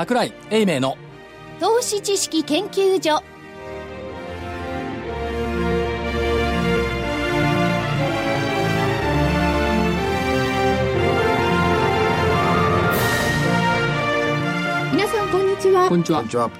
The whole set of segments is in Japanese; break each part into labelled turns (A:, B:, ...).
A: 桜井英明の。
B: 投資知識研究所。皆さんこんにちは。
A: こんにちは。
C: こんにちは。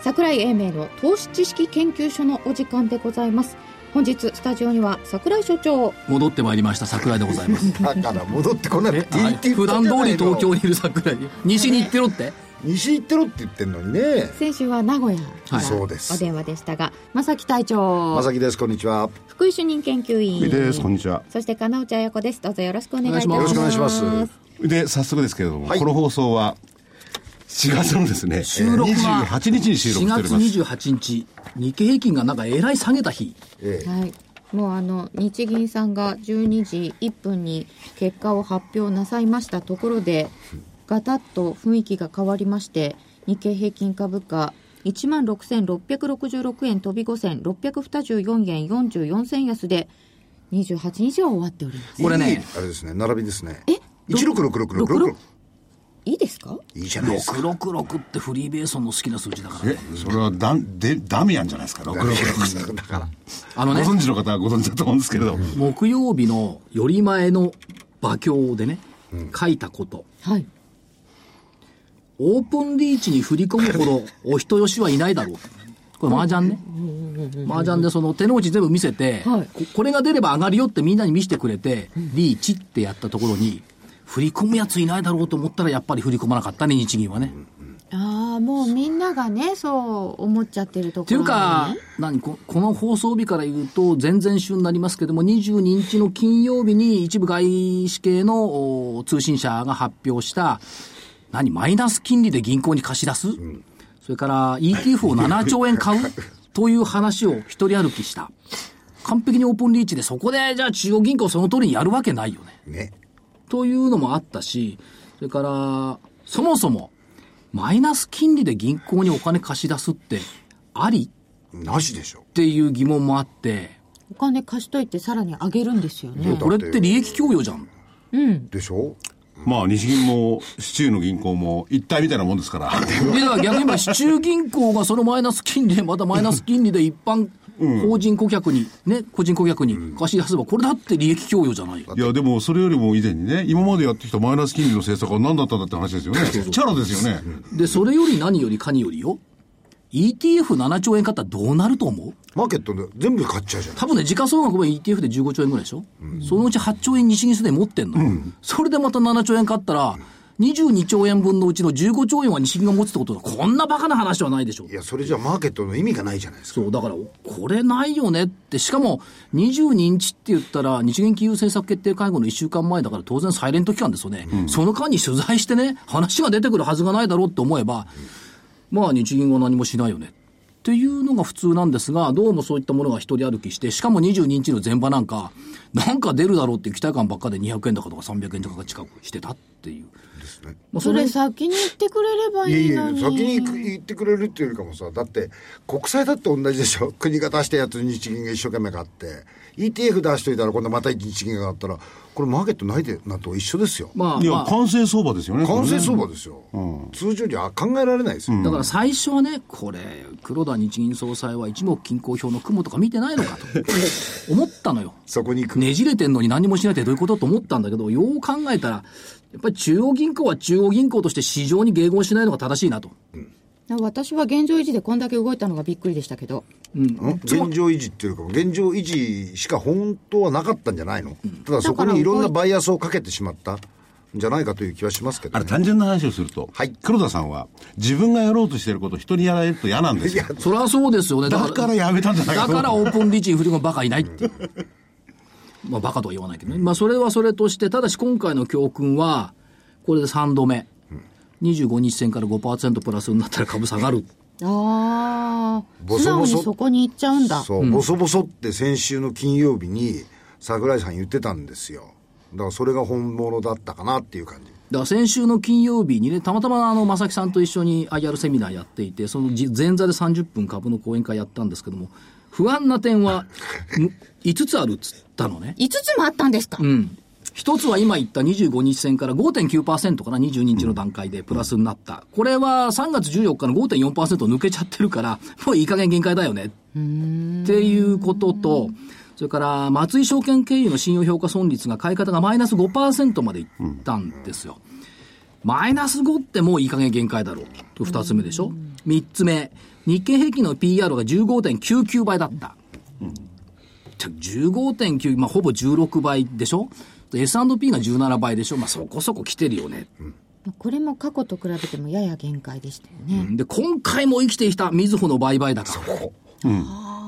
B: 桜井英明の投資知識研究所のお時間でございます。本日スタジオには桜井所長。
A: 戻ってまいりました。桜井でございます。
C: だから戻ってこなくていいって言
A: 普段通り東京にいる桜井。西に行ってろって
C: 西行ってろって言ってんのにね。
B: 先週は名古屋から
C: そうです。
B: お電話でしたが正木隊長。
C: まさきです、こんにちは。
B: 福井主任研究員。
D: ですこんにちは。
B: そして金内彩子です。どうぞよろしくお願いいたし
A: お
B: ます。
C: よろしくお願いしま
D: で早速ですけれども、
C: はい。
D: この放送は4月のですね
A: 収録が
D: 28日に収録
A: 4
D: しており
A: 月
D: ます
A: 28日日経平均がなんかえらい下げた日。
C: ええ。
B: はい。もうあの日銀さんが12時1分に結果を発表なさいましたところでガタッと雰囲気が変わりまして日経平均株価1万6666円飛び5銭624円44銭安で28日は終わっております。
A: これね
C: あれですね、並びですね。
B: え
C: 166666。
B: いいですか？
C: いいじゃないですか。
A: 666ってフリーベーソンの好きな数字だから
D: えそれはダンでダミアンじゃないですか？666
C: だから。
A: あのね。
D: ご存知の方はご存知だと思うんですけれど、
A: 木曜日のより前の馬鏡でね、書いたこと。
B: はい
A: オープンリーチに振り込むほどお人よしはいないだろう。これ麻雀ね。麻雀でその手の内全部見せて、
B: はい
A: ここれが出れば上がるよってみんなに見せてくれて、リーチってやったところに、振り込むやついないだろうと思ったらやっぱり振り込まなかったね、日銀はね。
B: ああもうみんながねそう思っちゃってるところ
A: っていうか、何ここの放送日から言うと、前々週になりますけども、22日の金曜日に一部外資系のお通信社が発表した、何、マイナス金利で銀行に貸し出す、それから ETF を7兆円買う？という話を一人歩きした。完璧にオープンリーチで、そこでじゃあ中央銀行その通りにやるわけないよね。
C: ね。
A: というのもあったし、それから、そもそも、マイナス金利で銀行にお金貸し出すって、あり？
C: なしでしょ。
A: っていう疑問もあって、
B: お金貸しといてさらに上げるんですよね
A: これって利益供与じゃん。
B: うん
C: でしょ？
D: まあ日銀も市中の銀行も一体みたいなもんですから。
A: で、だから逆に今、市中銀行がそのマイナス金利で、またマイナス金利で一般法人顧客に、ね、個人顧客に貸し出せば、これだって利益供与じゃない。よ。
D: いやでもそれよりも以前にね今までやってきたマイナス金利の政策は何だったんだって話ですよね。チャラですよね。
A: で、それより何よりかによりよ、ETF7 兆円買ったらどうなると思う？
C: マーケットで全部買っちゃうじゃない
A: 多分ね、時価総額も ETF で15兆円ぐらいでしょ、そのうち8兆円日銀すでに持ってんの、それでまた7兆円買ったら、22兆円分のうちの15兆円は日銀が持つってことだ。こんなバカな話はないでしょ
C: い。や、それじゃマーケットの意味がないじゃないですか。
A: そう、だから、これないよねって、しかも、22日って言ったら、日銀金融政策決定会合の1週間前だから、当然サイレント期間ですよね。その間に取材してね、話が出てくるはずがないだろうって思えば、まあ、日銀は何もしないよね。っていうのが普通なんですが、どうもそういったものが一人歩きして、しかも22日の前場なんか、なんか出るだろうっていう期待感ばっかで200円高とか300円高が近くしてたっていう。まあ
B: それ先に言ってくれれば
C: いやいや
B: いいのに
C: 先に言ってくれるっていうよりかもさだって国債だって同じでしょ。国が出したやつに日銀が一生懸命買って ETF 出しといたら今度また日銀が買ったらこれマーケットないでなと一緒ですよ
A: まあ、
D: いや、
A: まあ、
D: 完成相場ですよね。
C: 完成相
D: 場。
C: 場ですよ、通常には考えられないですよ、
A: だから最初はね、これ、黒田日銀総裁は一目均衡表の雲とか見てないのかと 思ったのよ。
C: そこに
A: ねじれてんのに何もしないってどういうことと思ったんだけど、よう考えたら、やっぱり中央銀行は中央銀行として市場に迎合しないのが正しいなと。
B: 私は現状維持でこんだけ動いたのがびっくりでしたけど
C: ん現状維持っていうか現状維持しか本当はなかったんじゃないの、ただそこにいろんなバイアスをかけてしまったんじゃないかという気はしますけど、
D: あれ
C: ね、
D: 単純な話をすると、
C: はい
D: 黒田さんは自分がやろうとしていることを人にやられると嫌なんですよ。
A: そりゃそうですよね。
D: だからやめたんじゃないかと
A: だからオープンリーチに振り込むバカいないっていう。まあバカとは言わないけどね。まあそれはそれとして、ただし今回の教訓は、これで3度目。25日線から5%プラスになったら株下がる。
B: ああ
C: ボソボソ。
B: 素直にそこに行っちゃうんだ。
C: そう、ボソボソって先週の金曜日に桜井さん言ってたんですよ。だからそれが本物だったかなっていう感じ。
A: だから先週の金曜日にね、たまたまあの、正木さんと一緒に IR セミナーやっていて、そのじ前座で30分株の講演会やったんですけども、不安な点は 5つあるっつったのね。
B: 5つもあったんですか、
A: うん。一つは今言った25日線から5.9%かな、22日の段階でプラスになった。これは3月14日の5.4%抜けちゃってるから、もういい加減限界だよね。っていうことと、それから松井証券経由の信用評価損率が買い方がマイナス5%までいったんですよ。マイナス5ってもういい加減限界だろう。と二つ目でしょ。三つ目、日経平均の PR が15.99倍だった。15.9、まあ、ほぼ16倍でしょ ?S&P が17倍でしょまあ、そこそこ来てるよね。
B: これも過去と比べてもやや限界でしたよね。
A: で、今回も生きてきたみずほの売買高。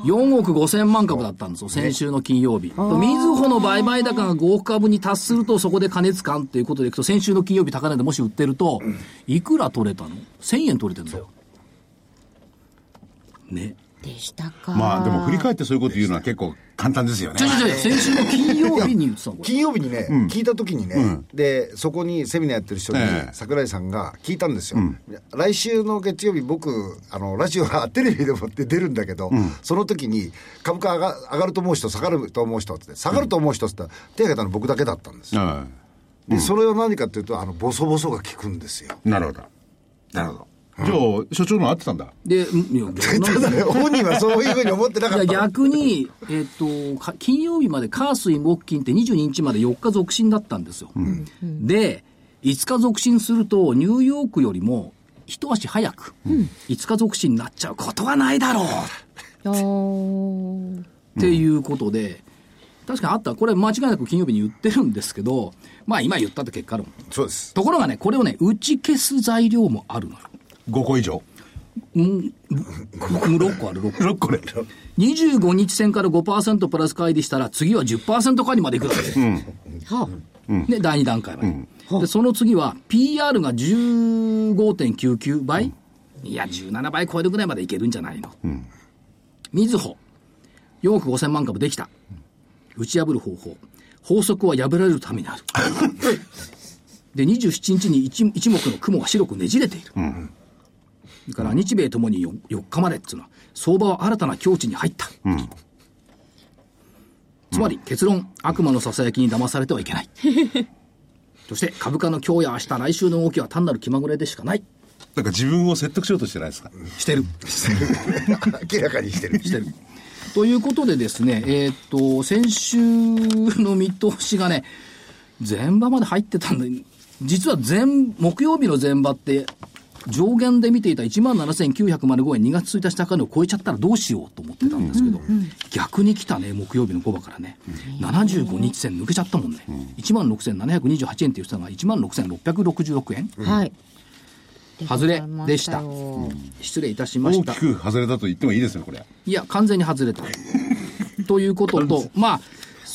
A: 4億5千万株だったんですよ、先週の金曜日。とみずほの売買高が5億株に達すると、そこで加熱感っていうことでいくと、先週の金曜日高値でもし売ってると、いくら取れたの ?1000 円取れてんだよ。ね。
B: でしたか。
D: まあでも振り返ってそういうこと言うのは結構簡単ですよね
A: じゃ。じゃじゃ先週の金曜日に言ってた。
C: 金曜日にね、聞いた時にね、で、そこにセミナーやってる人に
D: ええ、
C: 桜井さんが聞いたんですよ。来週の月曜日、僕、あの、ラジオがテレビでもって出るんだけど、その時に、株価上が上がると思う人、下がると思う人って、下がると思う人って言ったら、手挙げたの僕だけだったんですよ。
D: は
C: で、それは何かっていうと、あの、ボソボソが効くんですよ。
D: い。なるほど。なるほど。じゃあ、所長の合ってたんだ。
A: で、んいや 逆
C: ただね、本人はそういうふうに思ってなか
A: いや
C: った。
A: 逆に、えっとか金曜日まで火水木金って22日まで4日続伸だったんですよ、で5日続伸するとニューヨークよりも一足早く、5日続伸になっちゃうことはないだろう。っていうことで、確かにあった。これ間違いなく金曜日に言ってるんですけどまあ今言ったって結果論。
C: そうです。
A: ところがねこれをね打ち消す材料もあるのよ
D: 5個以上。
A: うん6個ある6個
D: 6個で。
A: 25日線から5%プラス乖離したら、次は10%乖離までいくわけ。
B: は
A: で、第2段階まで。で、その次は、PR が15.99倍、いや、17倍超えるぐらいまでいけるんじゃないの。みずほ、4億5000万株できた。打ち破る方法。法則は破られるためにある。で、27日に一一目の雲が白くねじれている。それから日米ともに 4, 4日までっていうのは、相場は新たな境地に入った。つまり結論、悪魔のささやきに騙されてはいけない。そして株価の今日や明日、来週の動きは単なる気まぐれでしかない。
D: なんか自分を説得しようとしてないですか？
A: してる。
C: 明らかにしてる。
A: してる。ということでですね、えーっと、先週の見通しがね、前場まで入ってたんで、実は前、木曜日の前場って、上限で見ていた17,905円2月1日高値を超えちゃったらどうしようと思ってたんですけど、逆に来たね、木曜日の5場からね、75日線抜けちゃったもんね。16,728円って言ってたのが16,666円。
B: はい。
A: 外れでした失礼いたしました
D: 大き。く外れたと言ってもいいですね、これ。
A: いや、完全に外れた。ということと、まあ、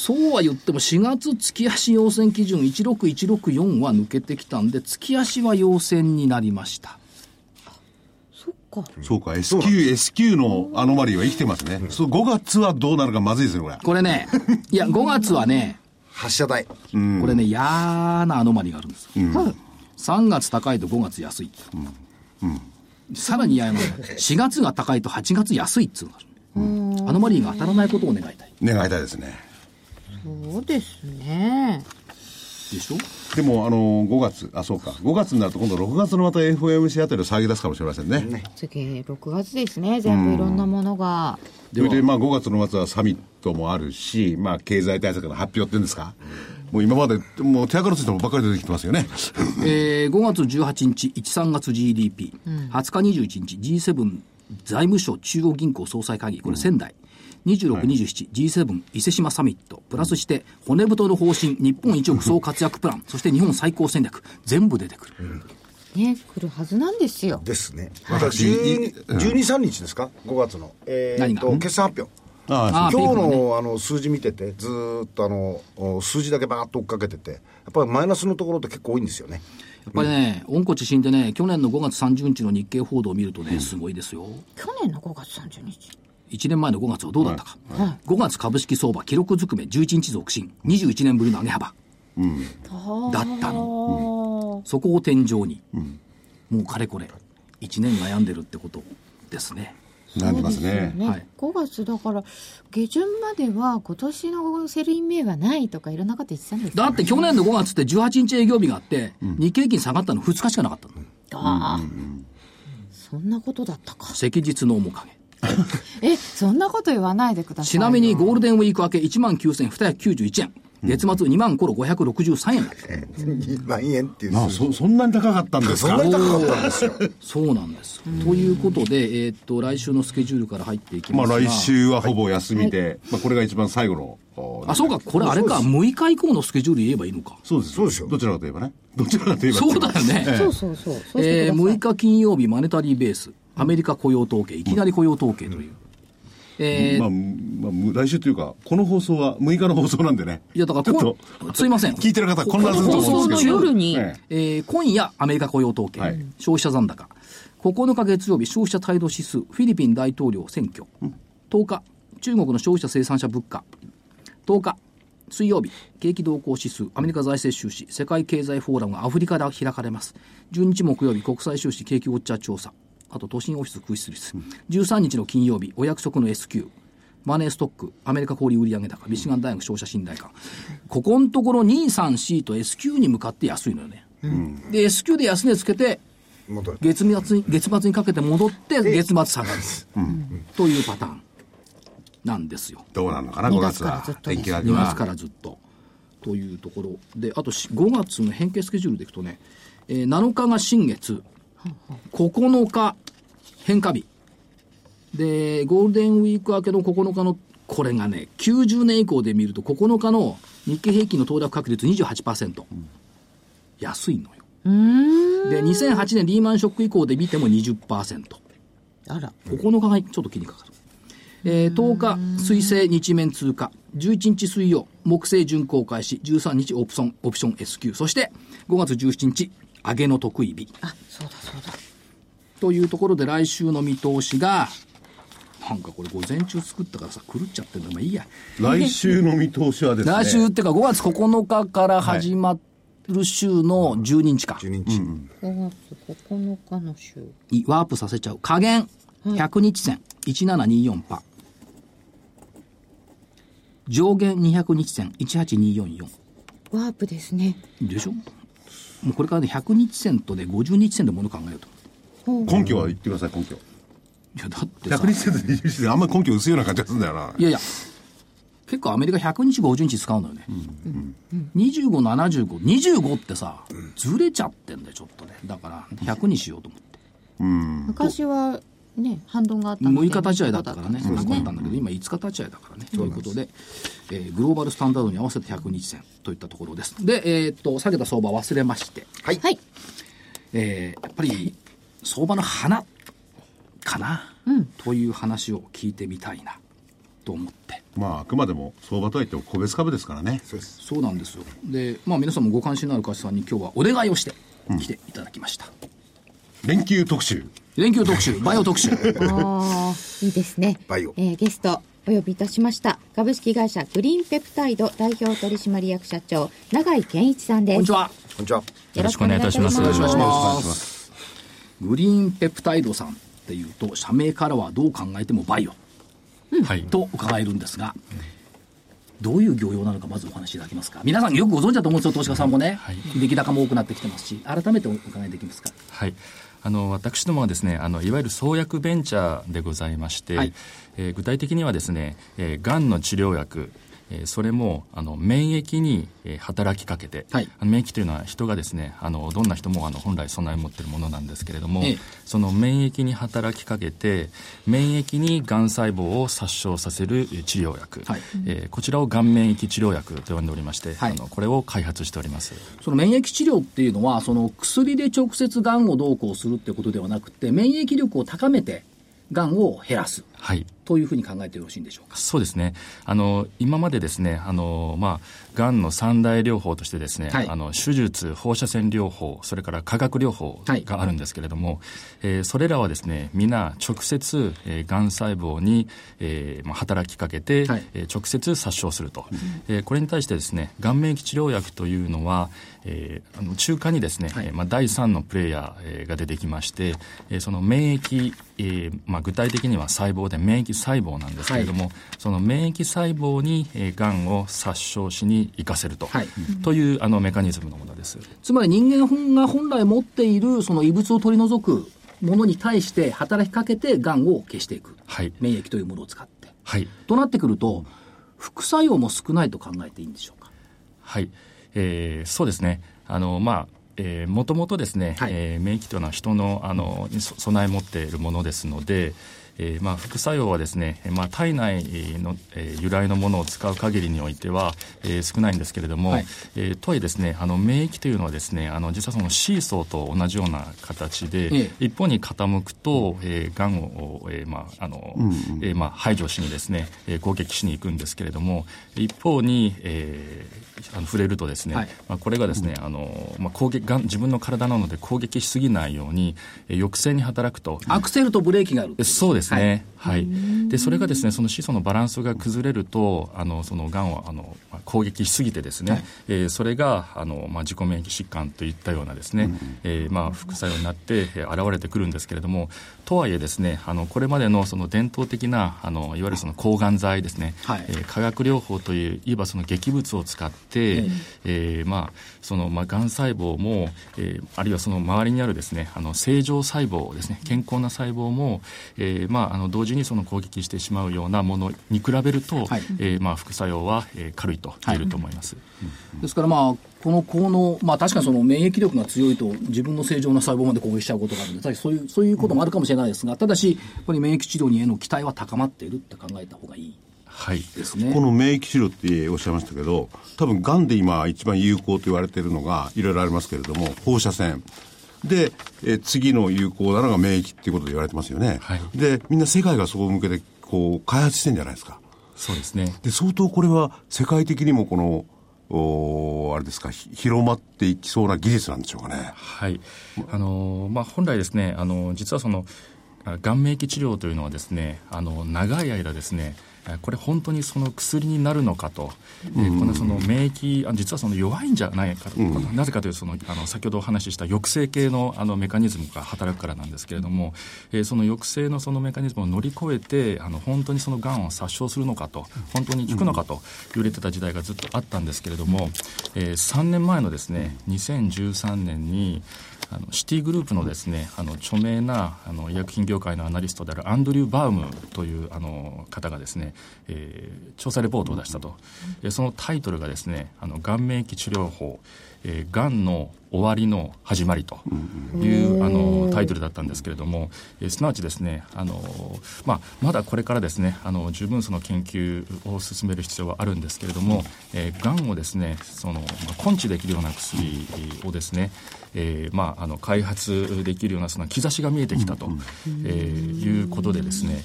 A: そうは言っても4月月足要線基準16164は抜けてきたんで、月足は要線になりました。
B: そっか。
D: そうか、S q、S q のアノマリーは生きてますね。そう、5月はどうなるかまずいですね、これ。
A: これね、いや、5月はね、
C: 発射台。
A: これね、嫌なアノマリがあるんです。
B: はい。
A: 3月高いと5月安い。さらに嫌なのが、4月が高いと8月安いっつうのがある。アノマリーが当たらないことを願いたい。
D: 願いたいですね。
B: そうですね。
A: でしょ？
D: でも、あの、5月、あ、そうか。5月になると今度6月のまた FOMC あたりを騒ぎ出すかもしれませんね。
B: 次、6月ですね。全部いろんなものが。
D: それで、まあ5月の末はサミットもあるし、まあ経済対策の発表っていうんですか？もう今まで、もう手垢のついたものばっかり出てきてますよね。
A: えー、5月18日、1、3月 GDP、20日、21日、G7 財務省中央銀行総裁会議、これ仙台、26、27、G7 伊勢志摩サミット、プラスして骨太の方針、日本一億総活躍プラン、そして日本最高戦略、全部出てくる。
B: ね、来るはずなんですよ。
C: ですね。また12、12 3日ですか ?5 月の。えーっと、
A: 何が
C: 決算発表。
D: あ
A: あー
C: 今日
A: の
C: あの数字見てて、ずーっとあのお数字だけバーッと追っかけてて、やっぱりマイナスのところって結構多いんですよね。
A: やっぱりね、温故知新でね、去年の5月30日の日経報道を見るとね、すごいですよ。
B: 去年の5月30日
A: ？1年前の5月はどうだったか。5月株式相場、記録ずくめ11日続伸、21年ぶりの上げ幅。だったの。そこを天井に、もうかれこれ、1年悩んでるってことですね。
D: 悩んでますね。
B: ね、
A: はい
B: 5月だから下旬までは今年の sell in May はないとかいろんなこと言ってたんですよ
A: だって去年の5月って18日営業日があって、日経平均下がったの2日しかなかったの。
B: ああ、そんなことだったか
A: 在りし日の面影。
B: えそんなこと言わないでください
A: ちなみにゴールデンウィーク明け19,291円。月末2万頃563円だった。
C: 2万円っていう
D: あそそんなに高かったんですか？
C: そんなに高かったんですよ
A: そうなんです。ということで、えーっと、来週のスケジュールから入っていき
D: まあ
A: ますが。
D: 来週はほぼ休みで、まあこれが一番最後の。お
A: あ、そうか、これあれか、6日以降のスケジュール言えばいいのか。
D: そうです。
C: そうですよ
D: どちらかといえばね。どちらかといえば。
A: そうだよね。
B: そうそうそうそうしてください、
A: えー、6日金曜日、マネタリーベース、アメリカ雇用統計、いきなり雇用統計という。えー。
D: まあ、まあむ、来週というか、この放送は6日の放送なんでね。
A: いや、だから
D: ちょっ
A: こ
D: と、
A: う、すいません。
D: 聞いてる方は混乱すると思うんですけ
B: 放送の夜に
D: え
A: え。ー今夜、アメリカ雇用統計、
D: はい。
A: 消費者残高、9日月曜日、消費者態度指数、フィリピン大統領選挙、10日、中国の消費者生産者物価、10日、水曜日、景気動向指数、アメリカ財政収支、世界経済フォーラムがアフリカで開かれます。12日木曜日、国際収支景気ウォッチャー調査、あと都心オフィス空室率、13日の金曜日、お約束の S q マネーストック、アメリカ小売売上高、ミシガン大学消費者信頼感。ここのところ2、3、C と S q に向かって安いのよね。で、S q で安値つけて、月末に、月末にかけて戻って、月末下がる。というパターンなんですよ。
D: どうなのかな、
B: 2
D: 5
B: 月から
D: 月は
B: ずっ。とです
A: 2
D: 天気がは
A: 月からずっと。というところ。で、あとし5月の変形スケジュールでいくとね、えー7日が新月、9日変化日。で、ゴールデンウィーク明けの9日の、これがね、90年以降で見ると9日の日経平均の騰落確率28%。安いのよ。で、2008年リーマンショック以降で見ても20%。
B: あら
A: 9日がちょっと気にかかる。えー10日、水星日面通過。11日水曜、木星巡航開始。13日オプション、オプション S q そして、5月17日、上げの得意日。
B: あそうだそうだ
A: というところで来週の見通しが、なんかこれ午前中作ったからさ、狂っちゃってんだ。まあいいや。
D: 来週の見通しはですね。
A: 来週っていうか5月9日から始まる週の12日か。
C: 12日、
B: 5月9日の週
A: いワープさせちゃう。加減、100日線、1724パ。上限200日線、18244。
B: ワープですね
A: でしょ？もうこれからね、100日線とね、50日線でもの考えようと。
D: 根拠は言ってください、根拠。
A: いや、だってさ
D: 100、日線で20日線あんまり根拠薄いような感じがするんだよな。
A: いやいや、結構アメリカ100日、50日使うのよね。25、75、25ってさ、ずれちゃってんだよ、ちょっとね。だから、100にしようと思って。
B: 昔はね反動があったの
A: 6
B: で
A: 日立ち会いだったからね、なかったんだけど、今5日立ち会いだからね、ということで、えーグローバルスタンダードに合わせて100日線といったところです。で、えーっと、下げた相場忘れまして、
C: はい、
B: はい。
A: えーやっぱり相場の花かな、という話を聞いてみたいなと思って。
D: まあ、あくまでも相場とはいっても個別株ですからね。
C: そうです。
A: そうなんですよ。で、まあ皆さんもご関心のある会社さんに今日はお願いをして来ていただきました。
D: 連休特集。
A: 連休特集、バイオ特集。
B: ああいいですね
C: バイオ
B: えーゲストお呼びいたしました株式会社グリーンペプタイド代表取締役社長永井健一さんです
A: こんにちは。
C: こんにちは
B: よろしくお願いいたします
A: よろしくお願いしま
D: しますす。
A: グリーンペプタイドさんっていうと、社名からはどう考えてもバイオ
E: はい。
A: と伺えるんですが、どういう業用なのかまずお話しいただけますか。皆さんよくご存知だと思うんですよ、投資家さんもね。出来高も多くなってきてますし、改めてお伺いできますか。
E: はい。あの、私どもはですね、あの、いわゆる創薬ベンチャーでございまして、
A: はい。
E: えー具体的にはですね、えー、がんの治療薬、えーそれもあの免疫に、えー働きかけて、
A: はい。
E: あの免疫というのは人がですねあのどんな人もあの本来備えを持っているものなんですけれども、
A: ええ。
E: その免疫に働きかけて免疫にがん細胞を殺傷させる治療薬、
A: はい。
E: えーこちらをがん免疫治療薬と呼んでおりまして、
A: はい。
E: あのこれを開発しております。
A: その免疫治療っていうのは、その薬で直接がんをどうこうするってことではなくて、免疫力を高めて、がんを減らす。
E: はい。
A: というふうに考えてよろしいんでしょうか？
E: そうですね。あの、今までですね、あの、まあ、がんの三大療法としてですね、
A: はい
E: あの、手術、放射線療法、それから化学療法
A: はい
E: があるんですけれども、えーそれらはですね、皆直接、えー、がん細胞に、えーまあ、働きかけて、
A: はい
E: えー直接殺傷すると、えーこれに対してですね、がん免疫治療薬というのは、えーあの中間にですね、
A: はい
E: えーまあ、第三のプレイヤーが出てきまして、えーその免疫、えーまあ、具体的には細胞で免疫細胞なんですけれども、その免疫細胞に、えー、がんを殺傷しに活かせると、
A: はい
E: というあのメカニズムのものです。
A: つまり人間本が本来持っているその異物を取り除くものに対して働きかけてがんを消していく。
E: はい。
A: 免疫というものを使って。
E: はい。
A: となってくると、副作用も少ないと考えていいんでしょうか？
E: はい、えーそうですね、あのまあえーもともとですね、
A: はい
E: えー免疫というのは人のあの備え持っているものですので、えーまあ、副作用はですね、まあ、体内の、えー由来のものを使う限りにおいては、えー少ないんですけれども、
A: はい。
E: えーとはいえですねあの免疫というのはですねあの実はそのシーソーと同じような形で、
A: ええ。
E: 一方に傾くと、えー、がんを、えーまああのえーまあ、排除しにですね、えー攻撃しに行くんですけれども一方に、えーあの触れるとですね、
A: はい。
E: まあ、これがですね、あのまあ、攻撃がん自分の体なので攻撃しすぎないように、えー抑制に働くと。
A: アクセルとブレーキがある。
E: えそうですね、はい。でそれがですねその子孫のバランスが崩れるとあのそのがんをあのまあ攻撃しすぎてですね、
A: はい。
E: えーそれがあの、まあ、自己免疫疾患といったようなですね、えーまあ、副作用になって、えー現れてくるんですけれどもとはいえですねあのこれまでのその伝統的なあのいわゆるその抗がん剤ですね、
A: はい。
E: えー化学療法といういわばその劇物を使って、
A: え
E: えーまあそのまあ、がん細胞も、えーあるいはその周りにあるですねあの正常細胞ですね健康な細胞も、えーまあ、あの同時にその攻撃してしまうようなものに比べると、
A: はい。
E: えーまあ、副作用は、えー軽いと言えると思います。
A: ですからまあ、この効能、まあ確かにその免疫力が強いと自分の正常な細胞まで攻撃しちゃうことがあるんで、そういう、そういうこともあるかもしれないですが、ただし、やっぱり免疫治療にへの期待は高まっているって考えた方がいい
E: はい
A: ですね。
D: この免疫治療っておっしゃいましたけど、多分がんで今一番有効と言われているのがいろいろありますけれども、放射線。で、え次の有効なのが免疫っていうことで言われてますよね。
E: はい
D: で、みんな世界がそこ向けてこう開発してんじゃないですか。
E: そうですね
D: で、相当これは世界的にもこの、おあれですか、広まっていきそうな技術なんでしょうかね。
E: はいあのまあ、本来ですねあの実はそのあがん免疫治療というのはですねあの長い間ですねこれ本当にその薬になるのかと、えーこのその免疫あ実はその弱いんじゃないかと、なぜかというとそのあの先ほどお話しした抑制系のあのメカニズムが働くからなんですけれども、えーその抑制のそのメカニズムを乗り越えてあの本当にそのがんを殺傷するのかと本当に効くのかと言われてた時代がずっとあったんですけれども、えー3年前のですね2013年にあのシティグループのですねあの著名なあの医薬品業界のアナリストであるアンドリュー・バウムというあの方がですね、えー調査レポートを出したと、えーそのタイトルがですねあのがん免疫治療法えーがんの終わりの始まりというあのタイトルだったんですけれども、えーすなわちですねあの、まあ、まだこれからですねあの十分その研究を進める必要はあるんですけれども、えーがんをですねその、まあ、根治できるような薬をですね、えーまあ、あの開発できるようなその兆しが見えてきたと、えーいうことでですね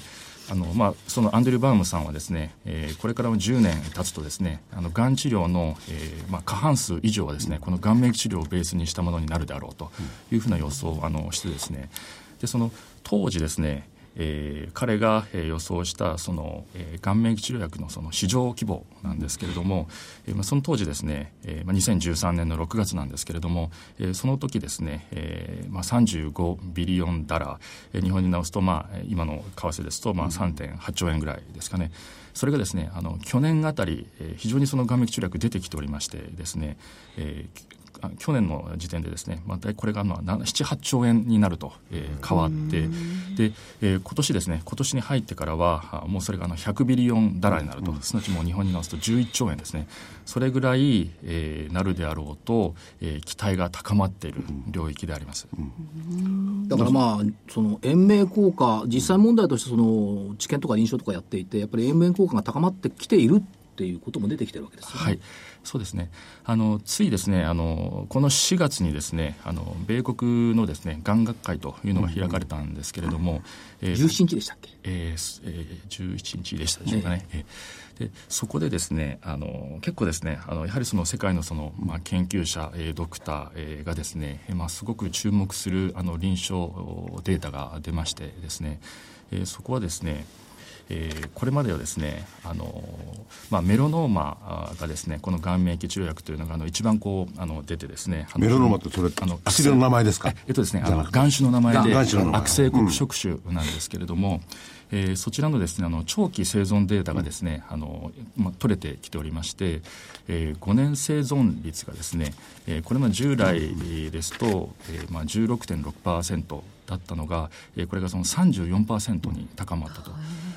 E: あのまあ、そのアンドリュー・バウムさんはですね、えーこれからも10年経つとですねあのがん治療の、えーまあ、過半数以上はですねこのがん免疫治療をベースにしたものになるであろうというふうな予想をあのしてですね。でその当時ですねえー彼が、予想したその、えー、顔面治療薬のその市場規模なんですけれども、えーまあ、その当時ですね、えーまあ、2013年の6月なんですけれども、えーその時ですね、えーまあ、35ビリオンダラー、えー日本に直すと、まあ、今の為替ですと、まあ、3.8兆円ぐらいですかね。それがですねあの去年あたり、えー非常にその顔面治療薬出てきておりましてですね、えー去年の時点でですね、またこれがまあな7、8兆円になると、えー変わって、で、えー今年ですね、今年に入ってからは、あもうそれがあの100ビリオンダラーになると、すなわちもう日本に直すと11兆円ですね、それぐらい、えーなるであろうと、えー期待が高まっている領域であります。
A: だからまあ、その延命効果、実際問題としてその治験とか臨床とかやっていて、やっぱり延命効果が高まってきているっていうことも出てきてるわけですよね。
E: はい。そうですね。あのついですねあのこの4月にですねあの米国のですねがん学会というのが開かれたんですけれども、
A: えー、17日でしたっけ、
E: えーえー、11日でしたでしょうかね、えー、でそこでですねあの結構ですねあのやはりその世界のその、まあ、研究者、えー、ドクター、えー、がですね、まあ、すごく注目するあの臨床データが出ましてですね、えー、そこはですねえー、これまではですねあの、まあ、メロノーマがですねこのがん免疫治療薬というのがあの一番こうあの出てですね
D: メロノーマってそれあの薬の名前ですか？
E: えっとですねあの眼種の名前で悪性黒色種なんですけれども、うん。えー、そちらのですねあの長期生存データがですね、うん、あのまあ、取れてきておりまして、えー、5年生存率がですね、えー、これも従来ですと、えーまあ、16.6%だったのが、えー、これがその34%に高まったと。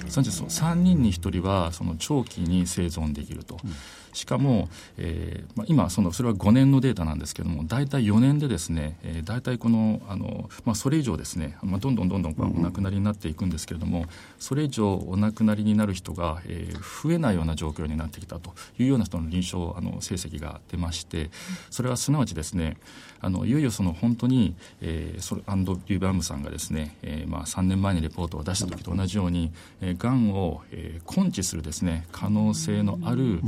E: 3人に1人はその長期に生存できると。うん。しかも、えーまあ、今そのそれは5年のデータなんですけれども大体4年でですね、えー、大体このあの、まあ、それ以上ですね、まあ、どんどんどんどんお亡くなりになっていくんですけれども、それ以上お亡くなりになる人が、えー、増えないような状況になってきたというような人の臨床あの成績が出ましてそれはすなわちですねあのいよいよその本当に、えー、それアンド・リューバームさんがですね、えーまあ、3年前にレポートを出した時と同じように、えー、がんを、えー、根治するですね可能性のある、うん。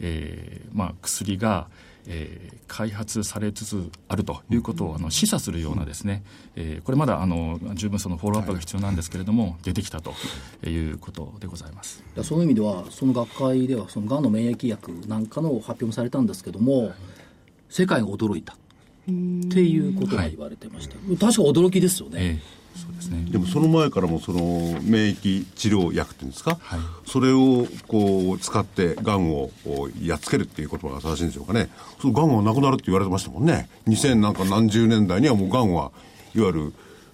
E: えーまあ、薬が、えー、開発されつつあるということをあの示唆するようなですね、えー、これまだあの十分そのフォローアップが必要なんですけれども、出てきたということでございます。
A: そういう意味ではその学会ではそのがんの免疫薬なんかの発表もされたんですけども世界が驚いたっていうことが言われてました、はい、確か驚きですよね。えー
D: そうですね、でもその前からもその免疫治療薬っていうんですか、はい、それをこう使ってがんをやっつけるっていう言葉が正しいんでしょうかね。そのがんはなくなるって言われてましたもんね。2000なんか何十年代にはもうがんはいわゆ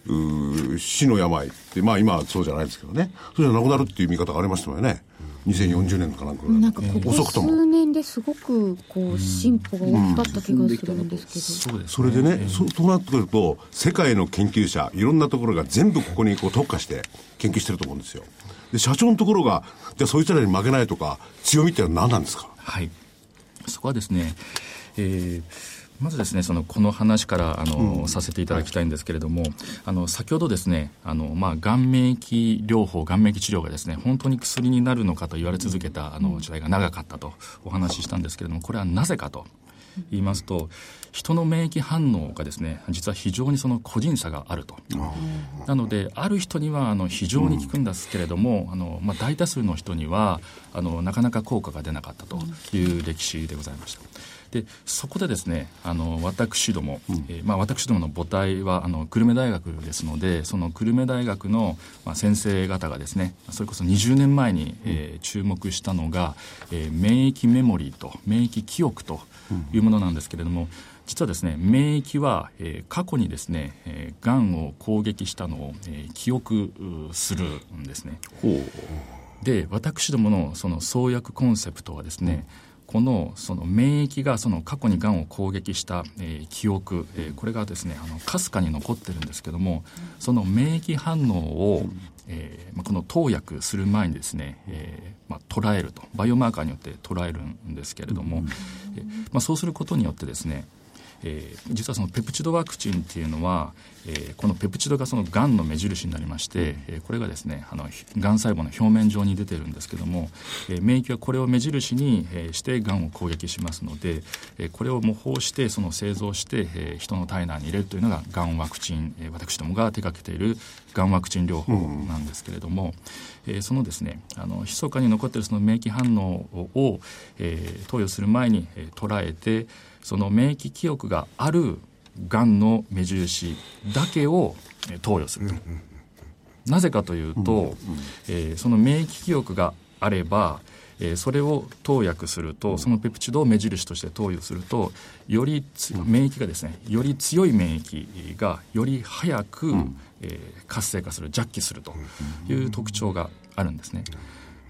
D: る死の病って、まあ今はそうじゃないですけどね、それじゃなくなるっていう見方がありましたよね。2040年かなんか
B: なんかここ数年ですごくこう進歩が大きかった気がするんですけど、うん、
D: それでね、そそうなってくると世界の研究者いろんなところが全部ここにこう特化して研究してると思うんですよ。で社長のところがじゃあそいつらに負けないとか強みってのは何なんですか？
E: はい。そこはですねえーまずですねそのこの話からあの、うん、させていただきたいんですけれどもあの先ほどですねあの、まあ、顔免疫療法顔免疫治療がですね本当に薬になるのかと言われ続けたあの時代が長かったとお話ししたんですけれどもこれはなぜかと言いますと人の免疫反応がですね実は非常にその個人差があると。なのである人にはあの非常に効くんですけれども、うん、あのまあ、大多数の人にはあのなかなか効果が出なかったという歴史でございました。でそこでですねあの私ども、うん、えー、まあ、私どもの母体はあの久留米大学ですのでその久留米大学の、まあ、先生方がですねそれこそ20年前に、えー、注目したのが、えー、免疫メモリーと免疫記憶というものなんですけれども、実はですね免疫は、えー、過去にですね、えー、がんを攻撃したのを、えー、記憶するんですね。で私どものその創薬コンセプトはですね、うんこのその免疫がその過去にがんを攻撃した、えー、記憶、えー、これがですねあのかすかに残ってるんですけどもその免疫反応を、えーまあ、この投薬する前にですね、えーまあ、捉えると。バイオマーカーによって捉えるんですけれども、えーまあ、そうすることによってですねえー、実はそのペプチドワクチンっていうのは、えー、このペプチドがそのがんの目印になりまして、えー、これがですねあのがん細胞の表面上に出てるんですけども、えー、免疫はこれを目印に、えー、してがんを攻撃しますので、えー、これを模倣してその製造して、えー、人の体内に入れるというのががんワクチン、えー、私どもが手掛けているがんワクチン療法なんですけれども、うん、えー、そのですねあの密かに残っているその免疫反応を、えー、投与する前に、えー、捉えてその免疫記憶があるがんの目印だけを投与すると。なぜかというと、えー、その免疫記憶があれば、えー、それを投薬するとそのペプチドを目印として投与するとより免疫がですねより強い免疫がより早く、うん、えー、活性化する弱気するという特徴があるんですね。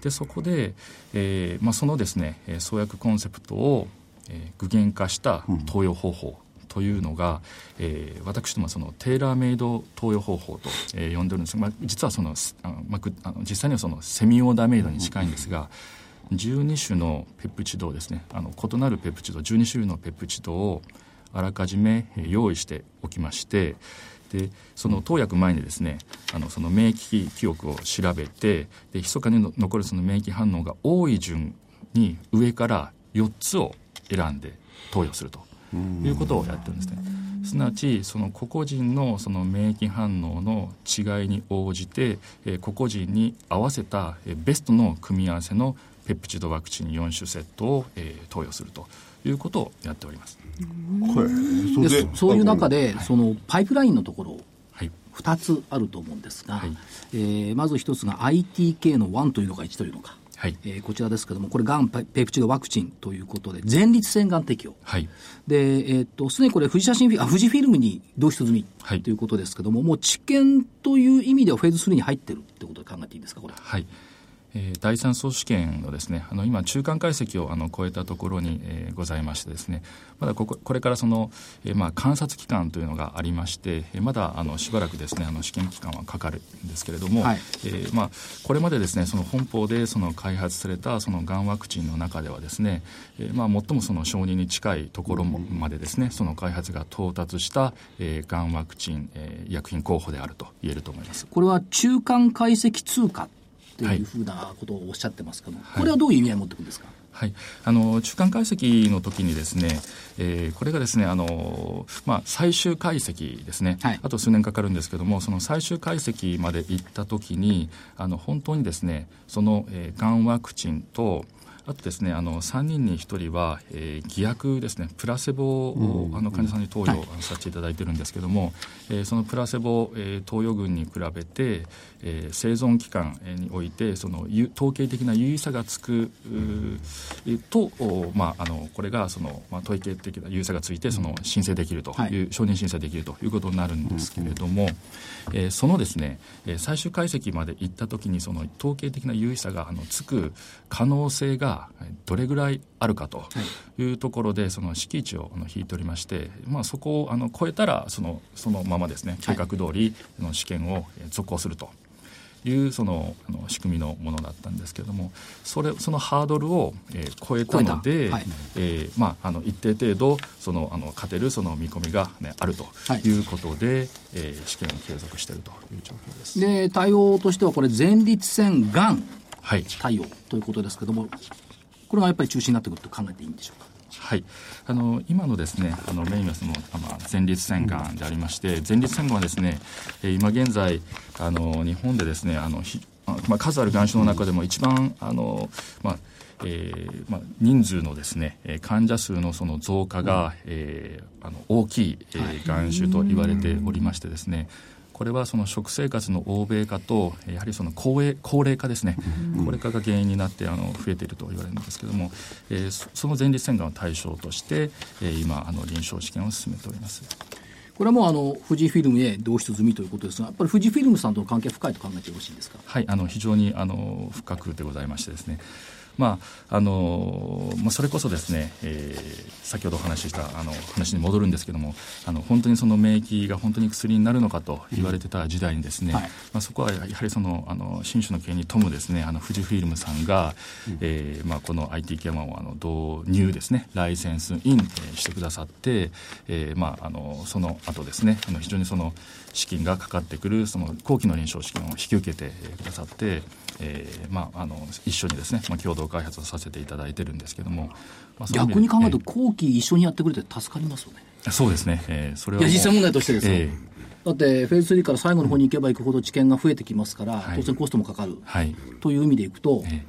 E: でそこで、えーまあ、そのですね創薬コンセプトをえー、具現化した投与方法というのが、うん、えー、私どもそのテーラーメイド投与方法と、えー、呼んでるんですが、まあ、実はそのあ、まあ、あの実際にはそのセミオーダーメイドに近いんですが、12種のペプチドをですねあの異なるペプチド12種類のペプチドをあらかじめ用意しておきましてでその投薬前にですねあのその免疫記憶を調べてで密かに残るその免疫反応が多い順に上から4つを選んで投与するということをやってるんですね。すなわちその個々人のその免疫反応の違いに応じて、えー、個々人に合わせた、えー、ベストの組み合わせのペプチドワクチン4種セットを、えー、投与するということをやっております。
A: そでそういう中で、はい、そのパイプラインのところ、はい、2つあると思うんですが、はい、えー、まず1つが ITK の1というのか1というのか。はい。えー、こちらですけれども、これ、がんペプチドワクチンということで、前立腺がん適用、はい、で、えー、っとすでにこれ、富士写真あ、富士フィルムに同出済み、はい、とい。うことですけれども、もう治験という意味では、フェーズ3に入ってるってことで考えていいですか、これ。
E: はいえー、第三層試験のですねあの今中間解析をあの超えたところに、えー、ございましてですねまだこここれからその、えー、まあ観察期間というのがありまして、えー、まだあのしばらくですねあの試験期間はかかるんですけれども、はい、えー、まあこれまでですねその本邦でその開発されたそのがんワクチンの中ではですね、えー、まあ最もその承認に近いところもまでですねその開発が到達したえー、がんワクチン、えー、医薬品候補であると言えると思います。
A: これは中間解析通貨というふうなことをおっしゃってますけど、はい、これはどういう意味合いを持ってくるんですか？
E: はい、あの中間解析の時にですね、えー、これがですねあの、まあ、最終解析ですね、はい、あと数年かかるんですけどもその最終解析まで行った時にあの本当にですねその、えー、がんワクチンとあとですねあの3人に1人は、えー、偽薬ですねプラセボを、あの患者さんに投与させていただいてるんですけども、えー、そのプラセボ、えー、投与群に比べて、えー、生存期間においてその統計的な有意差がつくと、まあ、あのこれがその、まあ、統計的な有意差がついてその申請できるという、はい、承認申請できるということになるんですけれども、えー、そのですね最終解析まで行った時にその統計的な有意差があのつく可能性がどれぐらいあるかとい。うところでその敷地を引いておりまして、まあ、そこをあの超えたらそのそのままですね計画通りの試験を続行すると。いうそのあの仕組みのものだったんですけれどもそれそのハードルを、えー、超えたので、はい、えー、まあ、あの一定程度そのあの勝てるその見込みが、ね、あるとい。うことで、はい、えー、試験を継続しているという状況です。
A: で対応としてはこれ前立腺がん対応ということですけれども、これがやっぱり中心になってくると考えていいんでしょうか？
E: はい、あの今のですねあのメインはその、まあ、前立腺がんでありまして、前立腺がんはですね、え今現在あの日本でですねあのひ、まあ、数あるがん種の中でも一番あの、まあえーまあ、人数のですね患者数のその増加が、えー、あの大きい、えー、がん種と言われておりましてですね、これはその食生活の欧米化とやはりその高齢高齢化ですね、高齢化が原因になってあの増えていると言われるんですけれども、えー、その前立腺がんを対象として、えー、今あの臨床試験を進めております。
A: これはもうあの富士フィルムへ導出済みということですが、やっぱり富士フィルムさんとの関係深いと考えてよろしいですか？
E: はい、あの非常にあの深くでございましてですね。まああのまあ、それこそですね、えー、先ほどお話ししたあの話に戻るんですけどもあの本当にその免疫が本当に薬になるのかと言われてた時代にですね、うんはい、まあ、そこはやはりそのあの新種の権に富むですねあの富士フィルムさんが、うん、えー、まあ、この ITK1 をあの導入ですねライセンスイン、えー、してくださって、えーまあ、あのその後ですねあの非常にその資金がかかってくるその後期の臨床試験を引き受けてくださって、えーまあ、あの一緒にですね、まあ、共同開発をさせていただいてるんですけども、
A: まあ、逆に考えると後期一緒にやってくれて助かりますよね。
E: そうですね、えー、それは
A: 実際問題としてですよ、えー、だってフェーズ3から最後の方に行けば行くほど知見が増えてきますから、当然コストもかかる、はい、という意味でいくと、え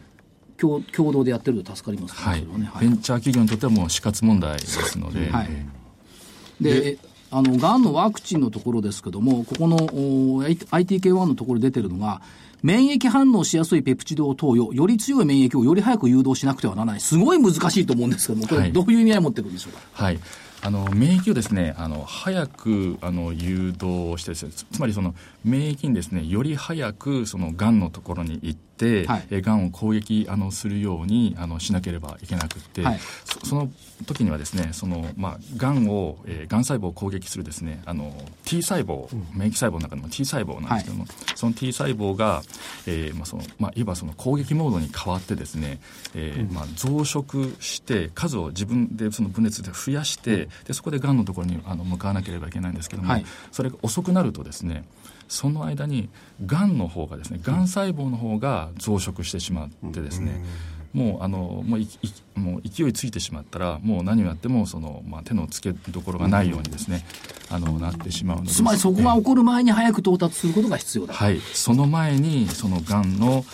A: ー、共共同でやってると助かりますね、
E: はい。ね。はい、ベンチャー企業にとってはもう死活問題ですので。はい、
A: であの、がんのワクチンのところですけども、ここの ITK1 のところ出てるのが、免疫反応しやすいペプチドを投与、より強い免疫をより早く誘導しなくてはならない。すごい難しいと思うんですけども、これどういう意味合いを持ってるんでしょうか？
E: はい、はいあの免疫をですねあの早くあの誘導してですねつまりその免疫にですねより早くそのがんのところに行って、はい、えがんを攻撃あのするようにあのしなければいけなくて、はい、そその時にはですねそのまあがんを、えー、がん細胞を攻撃するですねあの T 細胞免疫細胞の中でも T 細胞なんですけども、はい、その T 細胞がえーまあそのまあ、いわばその攻撃モードに変わってですね、えーまあ、増殖して数を自分でその分裂で増やしてでそこでがんのところにあの向かわなければいけないんですけども、
A: はい。
E: それが遅くなるとですねその間にがんの方がですねがん。細胞の方が増殖してしまってですね、もうあのもういいもう勢いついてしまったらもう何をやってもその、まあ、手のつけどころがないようにですね、あのなってしまうので。
A: つまりそこが起こる前に早く到達することが必要だ。
E: はい、その前にそのがんの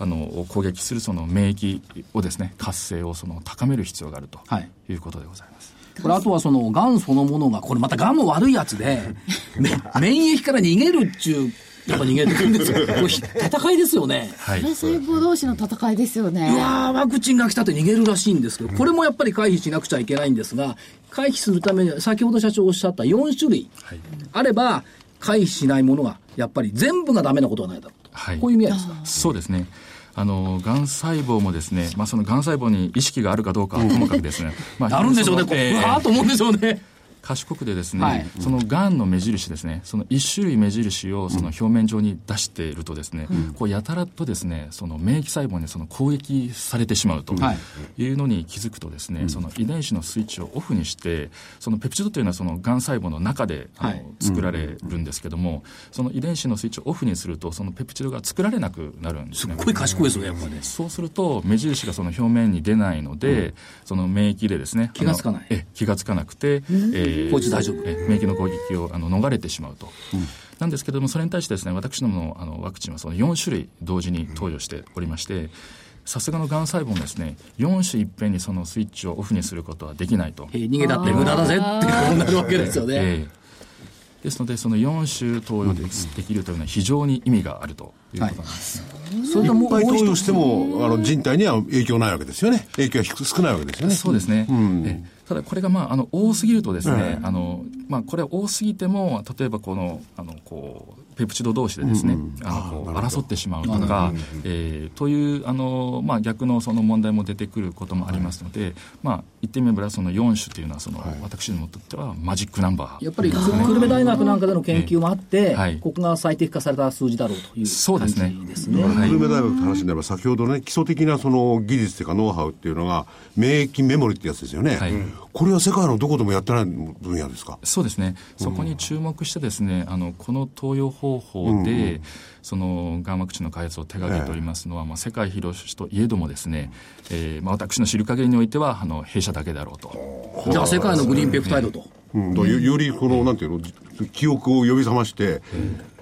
E: あの攻撃するその免疫をですね活性をその高める必要があると
A: はい。
E: いうことでございます。
A: これあとはその、癌そのものが、これまた癌も悪いやつで、め免疫から逃げるっちゅう、やっぱ逃げてくるんですよ。これひ戦いですよね。
E: はい
B: 細胞同士の戦いですよね
A: うわーワクチンが来たって逃げるらしいんですけど、これもやっぱり回避しなくちゃいけないんですが、回避するためには、先ほど社長おっしゃった4種類
E: はい
A: あれば、回避しないものが、やっぱり全部がダメなことはないだろうと。
E: はい
A: こういう意味合いですか？
E: そうですね。あの、がん細胞もですね、まあ、そのがん細胞に意識があるかどうかはともかくですね、ま
A: あるんでしょうね、
E: えー
A: うわーっと思うんでしょうね。
E: 賢くでですね、
A: はい。
E: そのがんの目印ですね、その一種類目印をその表面上に出しているとですね、こうやたらとですね、その免疫細胞にその攻撃されてしまうと
A: はい。
E: いうのに気づくとですね、その遺伝子のスイッチをオフにして、そのペプチドというのはそのがん細胞の中であの、
A: はい。
E: 作られるんですけども、その遺伝子のスイッチをオフにすると、そのペプチドが作られなくなるんですね。
A: すっごい賢いですよね、やっぱりね。
E: そうすると目印がその表面に出ないので、その免疫でですね
A: 気がつかない。
E: え気がつかなくて、えー
A: こいつ大丈夫
E: え免疫の攻撃をあの逃れてしまうと、なんですけどもそれに対してですね私どものあのワクチンはその4種類同時に投与しておりましてさすがのがん細胞もですね4種いっぺんにそのスイッチをオフにすることはできないと。
A: えー逃げたって無駄だぜってことになるわけですよね。
E: ええですので、その4種投与でできるというのは非常に意味があるということなんです。
A: それともう
D: いっぱい投
A: もう一つ
D: 与しても、あの、人体には影響ないわけですよね。影響は低少ないわけですよね。
E: そうですね。えただこれがまああの多すぎるとですね、あのまあこれは多すぎても例えばこのあのこうペプチド同士でですね、あのこう争ってしまうとか、えーというあのまあ逆のその問題も出てくることもありますので、まあ言ってみればその4種というのはその、私どもにとってはマジックナンバー。
A: やっぱり久留米大学なんかでの研究もあって、
E: はい
A: ここが最適化された数字だろうという
E: そうですね。
A: ですね。
E: はい。
D: 久留米大学って話になれば、先ほどね、基礎的なその技術というかノウハウっていうのが、免疫メモリってやつですよね。
E: はい
D: これは世界のどこでもやってない分野ですか？
E: そうですね、そこに注目してですね、あのこの投与方法で、そのがんワクチンの開発を手掛けておりますのは、まあ、世界広しといえどもですね、えーまあ、私の知る限りにおいてはあの弊社だけだろうと。
A: じゃあ世界のグリーンペプタイドと。
D: うん、だからよよりこの、なんていうの、記憶を呼び覚まして、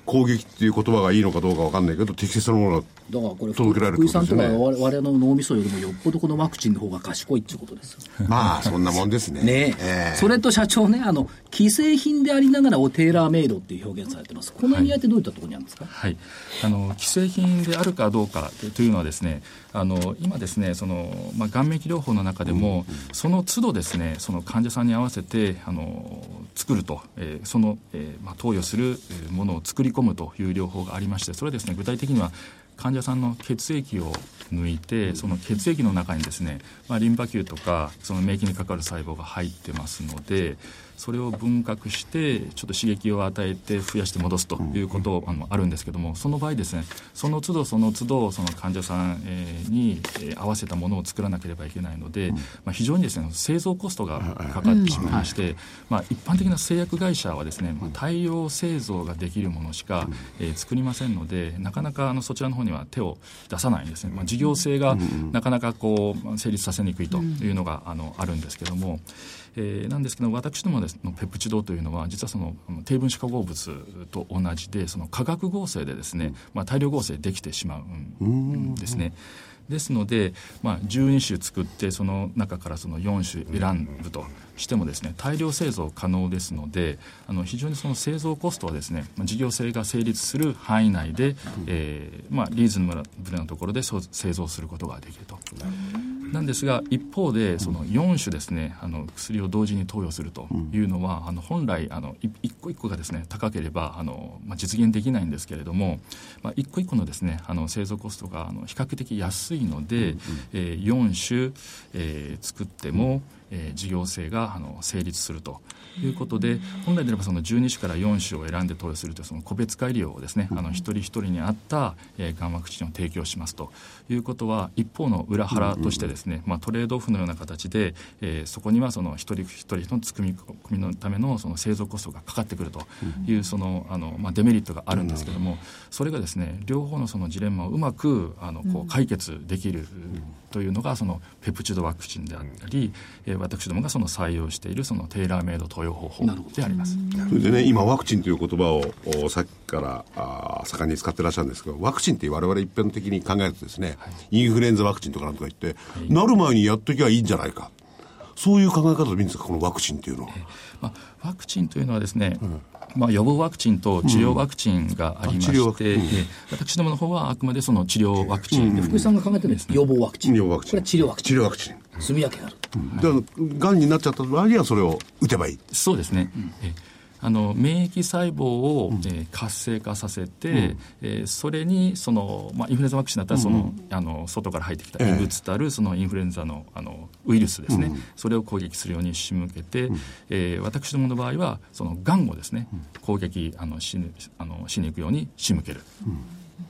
D: 攻撃っていう言葉がいいのかどうかわかんないけど、適切なものが
A: だからこれ、
D: 届けられる
A: 福井さんとか
D: ってこと
A: 我々の脳みそよりもよっぽどこのワクチンの方が賢いっていうことですよ。
D: まあ、そんなもんですね。
A: ね
D: ええ
A: それと社長ね、あの、既製品でありながらをテーラーメイドっていう表現されてます。この意味合いってどういったところにあるんですか、
E: はい、あの既製品であるかどうかというのはですねあの今ですねその、まあ、顔面療法の中でも、その都度ですねその患者さんに合わせてあの作ると、えーその、えーまあ、投与するえーものを作り込むという療法がありましてそれはですね具体的には患者さんの血液を抜いてその血液の中にですね、まあ、リンパ球とかその免疫にかかる細胞が入ってますのでそれを分割してちょっと刺激を与えて増やして戻すということあのあるんですけどもその場合ですねその都度その都度その患者さんえーにえー合わせたものを作らなければいけないので、まあ、非常にですね製造コストがかかってしまいまして、まあ、一般的な製薬会社はですね、まあ、大量製造ができるものしか、えー作りませんのでなかなかあのそちらの方には手を出さないんですね、まあ、事業性がなかなかこう成立させにくいというのがあのあるんですけども、えーなんですけど私どもですのペプチドというのは実はその低分子化合物と同じでその化学合成でですね、まあ、大量合成できてしまうんですね。ですので、まあ、12種作ってその中からその4種選ぶとしてもですね大量製造可能ですのであの非常にその製造コストはですね、まあ、事業性が成立する範囲内で、えーまあ、リーズナブルなところで製造することができると。なんですが一方でその4種ですねあの薬を同時に投与するというのは、あの本来あのい一個一個がですね高ければあの、まあ、実現できないんですけれども、まあ、一個一個のですねあの製造コストがあの比較的安いので、えー4種、えー作っても、えー事業性があの成立するということで、本来であればその12種から4種を選んで投与するというその個別改良をですね、あの一人一人に合った、えー、がんワクチンを提供しますということは、一方の裏腹としてですね、まあ、トレードオフのような形で、えーそこにはその一人一人の組みのためのその製造コストがかかってくるというそのあの、まあ、デメリットがあるんですけども、それがですね両方のそのジレンマをうまくあのこう解決できるというのがそのペプチドワクチンであったり、えー私どもがその採用しているそのテーラーメイド投与方法であります。
D: それでね、今、ワクチンという言葉をおさっきからあー盛んに使ってらっしゃるんですけど、ワクチンって我々一般的に考えるとですね、インフルエンザワクチンとかなんとか言って、なる前にやっときゃいいんじゃないか。そういう考え方でもいいんですか、このワクチンっていうのは。
E: まあ、ワクチンというのはですね、まあ、予防ワクチンと治療ワクチンがありまして、えー私どもの方はあくまでその治療ワクチンで、
A: 福井さんが考えてるんです予防ワクチン。
D: 予防ワクチン
A: これは治療ワクチン。
D: 治療ワクチン。
A: 住み分けがある。
D: だから、がんになっちゃった場合にはそれを打てばいい。
E: そうですね。えあの免疫細胞を、えー活性化させて、えーそれにその、まあ、インフルエンザワクチンだったらその、あの外から入ってきた異物たるそのインフルエンザのあのウイルスですね、それを攻撃するように仕向けて、えー私どもの場合はそのがんをですね、攻撃あのしぬあのしに行くように仕向ける、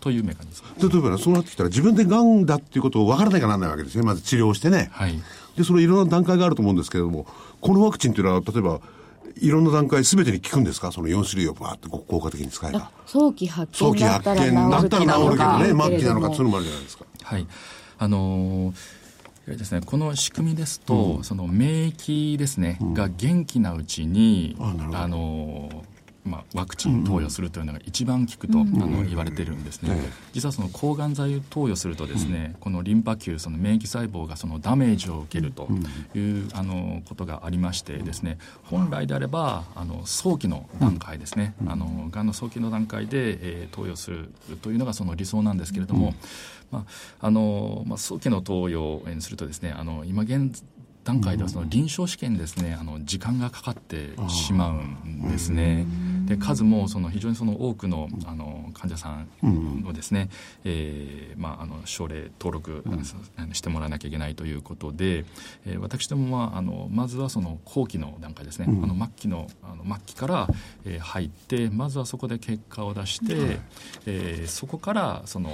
E: というメカニズム。
D: 例えばねそうなってきたら自分でがんだっていうことを分からなきゃならないわけですね。まず治療してね。
E: はい。
D: で、そのいろんな段階があると思うんですけれども、このワクチンっていうのは、例えば、いろんな段階すべてに効くんですか？その4種類をバーって効果的に使えば。
B: 早期発
D: 早期
B: 見だったら
D: 発見だったら治るけどね、末期なのか、そういうのもあるじゃないですか。
E: はい。あのーですね、この仕組みですと、その免疫ですね、が元気なうちに、
D: あ
E: のーまあ、ワクチン投与するというのが一番効くと、あの言われてるんですね、実はその抗がん剤を投与するとですね、このリンパ球その免疫細胞がそのダメージを受けるという、あのことがありましてですね本来であればあの早期の段階ですね、あのがんの早期の段階で、えー投与するというのがその理想なんですけれども、まああのまあ、早期の投与にするとですねあの今現段階ではその臨床試験にですねあの時間がかかってしまうんですね。で数もその非常にその多くのあの患者さんをですね、えーまあ、あの症例登録してもらわなきゃいけないということで、えー私どもはあのまずはその後期の段階ですね、あの末期のあの末期から、えー入ってまずはそこで結果を出して、えーそこからその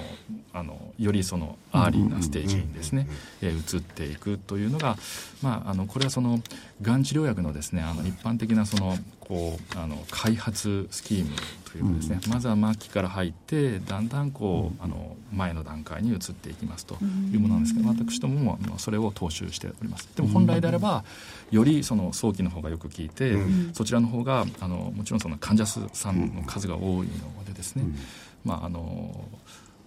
E: あのよりその early なステージにですね、えー移っていくというのが、まあ、あのこれはそのがん治療薬のですねあの一般的なそのこうあの開発スキームというかですね、まずは末期から入ってだんだんこうあの前の段階に移っていきますというものなんですけど私どももそれを踏襲しております。でも本来であればよりその早期の方がよく効いて、そちらの方があのもちろんその患者さんの数が多いのでですね、まああの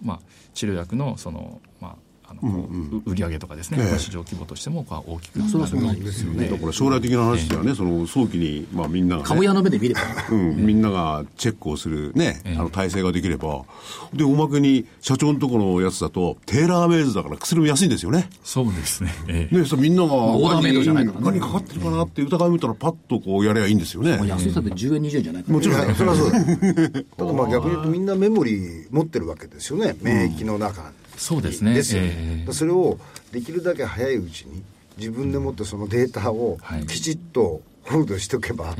E: まあ、治療薬のその、まああの売り上げとかですね、まあ市場規模としてもこう大きくなる。
C: ですよね
D: だから将来的な話ではね、その早期に、まあみんなが、ね、
A: 株屋の目で見れば。
D: うん、みんながチェックをするね、あの体制ができれば、で、おまけに社長のところのやつだと、テーラーメイドだから薬も安いんですよね。
E: そうですね、ええ。
D: ね、そうみんなが、
A: オーダーメイドじゃないからね。
D: 何にかかってるかなって疑い見たら、パッとこうやればいいんですよね。
A: 安いさで10円、20円じゃないか
C: もちろん、それはそうだ。ただまあ逆に言うとみんなメモリー持ってるわけですよね、免疫の中。に。
E: そうですね。
C: ですよね。
E: ええ。
C: それをできるだけ早いうちに自分でもってそのデータを
E: はい。
C: きちっとホールドしておけば、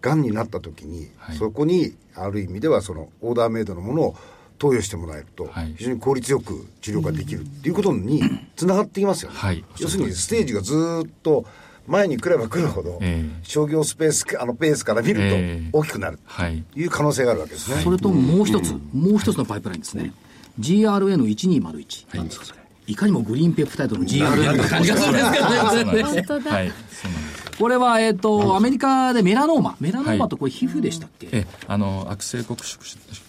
C: がんになった時に、
E: はい。
C: そこにある意味ではそのオーダーメイドのものを投与してもらえると、
E: はい。
C: 非常に効率よく治療ができるっていうことにつながっていきますよね、
E: はい。
C: 要するにステージがずーっと前に来れば来るほど、
E: ええ。
C: 商業スペースあのペースから見る
E: ええ。
C: と大きくなる
E: はい。
C: という可能性があるわけですね、
A: それともう一つ、もう一つのパイプラインですね。GRN1201。何ですかそれ。い。かにもグリーンペプタイドの GRN って感じがするんですけどね。
B: 本当だ、
E: はい。そうなんです
A: これは、えっ、と、アメリカでメラノーマ。メラノーマとこれ皮膚でしたっけ、
E: えあの悪性黒色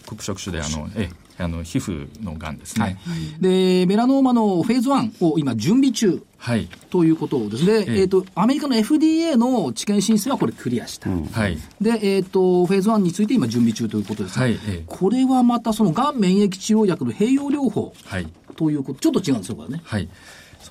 E: 黒色種であのえあの皮膚のがんですね。
A: で、メラノーマのフェーズ1を今準備中
E: はい。
A: ということですね。
E: ええ。
A: えっ、と、アメリカの FDA の治験申請はこれクリアした。
E: はい。
A: で、えっ、と、フェーズ1について今準備中ということです。が、
E: はい。ええ。
A: これはまたそのがん免疫治療薬の併用療法
E: はい。
A: ということ、ちょっと違うんですよ、これね。
E: はい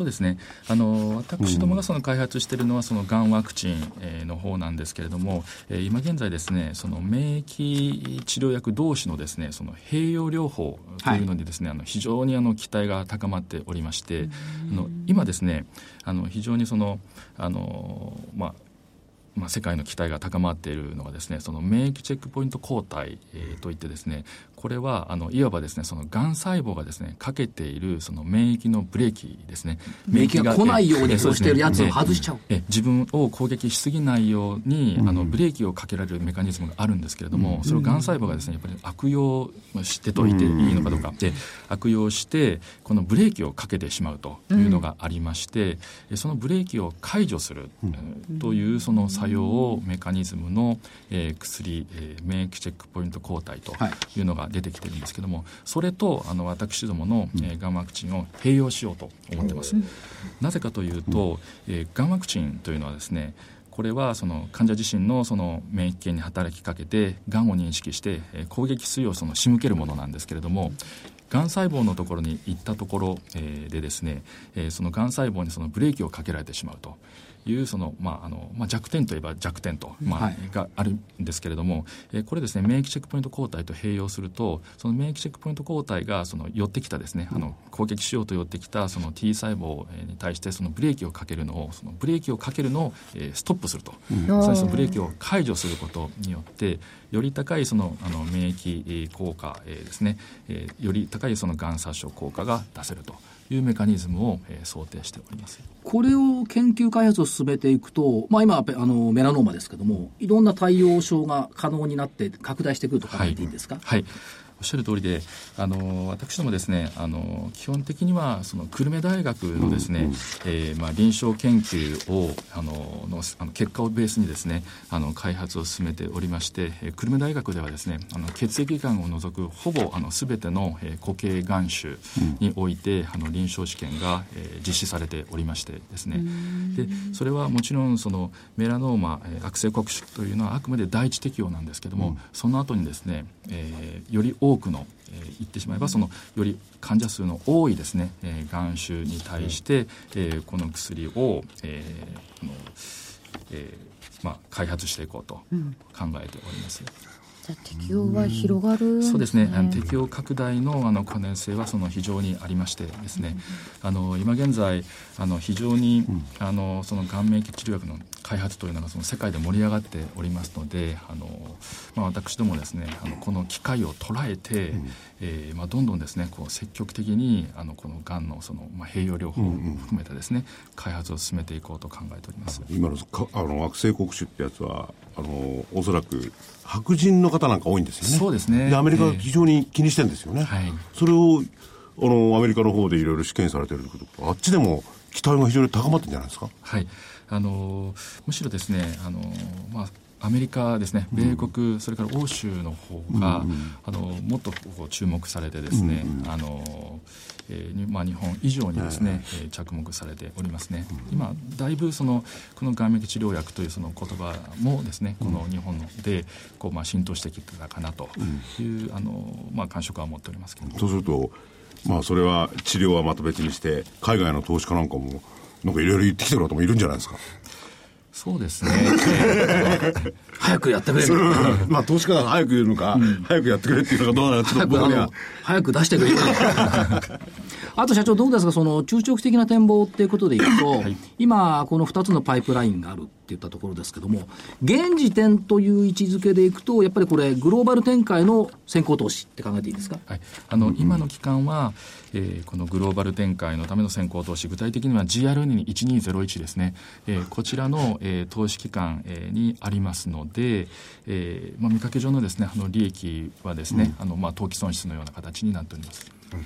E: そうですね。あの私どもがその開発しているのはそのがんワクチン、えー、の方なんですけれども、えー、今現在ですねその免疫治療薬同士のですねその併用療法というのにですね、はい、あの非常にあの期待が高まっておりまして、あの今ですねあの非常にそのあのまあまあ、世界の期待が高まっているのがですねその免疫チェックポイント抗体、えー、といってですねこれはあのいわばですねそのがん細胞がですねかけているその免疫のブレーキですね。
A: 免疫が来ないようにそうしているやつを外しちゃう、
E: え自分を攻撃しすぎないように、あのブレーキをかけられるメカニズムがあるんですけれども、それをがん細胞がですねやっぱり悪用してといていいのかどうか。で悪用してこのブレーキをかけてしまうというのがありまして、そのブレーキを解除するというその作用をメカニズムの、えー、薬、えー、免疫チェックポイント抗体というのが出てきてるんですけどもそれとあの私どもの、えー、がんワクチンを併用しようと思ってます。なぜかというと、えー、がんワクチンというのはですねこれはその患者自身のその免疫系に働きかけてがんを認識して攻撃水をその仕向けるものなんですけれどもがん細胞のところに行ったところでですねそのがん細胞にそのブレーキをかけられてしまうというその、まああのまあ、弱点といえば弱点と、まあ、はい、があるんですけれども、えー、これですね免疫チェックポイント抗体と併用するとその免疫チェックポイント抗体がその寄ってきたですね、あの攻撃しようと寄ってきたその T 細胞に対してそのブレーキをかけるのをそのブレーキをかけるのを、えー、ストップすると、うん、そのブレーキを解除することによってより高いそのあの免疫効果、えー、ですね、えー、より高いそのがん殺傷効果が出せると。いうメカニズムを、えー、想定しております。
A: これを研究開発を進めていくと、まあ、今あのメラノーマですけどもいろんな対応症が可能になって拡大してくると考えていいんですか、
E: はい、はいおっしゃる通りで、あの私どもですね、あの基本的にはその久留米大学のですね、うんうん、えー、まあ臨床研究をあののあの結果をベースにですね、あの開発を進めておりまして、えー、久留米大学ではですね、あの血液がんを除くほぼあのすべての、えー、固形がん。種において、うん、あの臨床試験が、えー、実施されておりましてですね、でそれはもちろんそのメラノーマ、えー、悪性黒種というのはあくまで第一適用なんですけども、うん、その後にですね、えー、より多くの、えー、言ってしまえばそのより患者数の多いですね、えー、眼種に対して、えー、この薬を、えーこのえーまあ、開発していこうと考えております。うん
B: じゃ適用は広がる、
E: ね、そうですね。あの適用拡大のあの可能性はその非常にありましてですね、うん、あの今現在あの非常に、うん、あのその顔面治療薬の開発というのがその世界で盛り上がっておりますのであの、まあ、私どもですねあのこの機会を捉えて、うん、えー、まあ、どんどんですねこう積極的にあのこのがんのその、まあ、併用療法を含めたですね、うんうん、開発を進めていこうと考えております
D: 今のあの悪性黒種ってやつはあのおそらく白人の方なんか多いんですよね。
E: そうですね。
D: で、アメリカは非常に気にしてるんですよね。はい。それを、あの、アメリカの方でいろいろ試験されてることあっちでも期待が非常に高まってるんじゃないですか？
E: はい。あの、むしろですね、あの、まあ、アメリカですね、米国、うん、それから欧州の方が、うんうん、あのもっとこう注目されてですね、うんうん、あのえーまあ、日本以上にですね、えー、着目されておりますね、うん、今だいぶそのこの眼膜治療薬というその言葉もですねこの日本でこう、まあ、浸透してきたかなという、うん、あのまあ、感触は持っておりますけど
D: そうすると、まあ、それは治療はまた別にして海外の投資家なんかもなんかいろいろ言ってきてる方もいるんじゃないですか
E: そうですね。
A: 早くやってくれる。
D: まあ、投資家が早く言うのか、うん、早くやってくれっていうのかどうなのか、ちょっと僕には。
A: 早く出してくれる。あと社長、どうですか、その中長期的な展望っていうことでいくと、はい、今、この2つのパイプラインがあるっていったところですけども、現時点という位置づけでいくと、やっぱりこれ、グローバル展開の先行投資って考えていいですか、
E: はい、あの今の期間は、えー、このグローバル展開のための先行投資、具体的には GR1201 ですね、えー、こちらの、えー、投資期間、えー、にありますので、えーまあ、見かけ上のですねあの利益はですね、うん、あのまあ、投機損失のような形になっております。うん、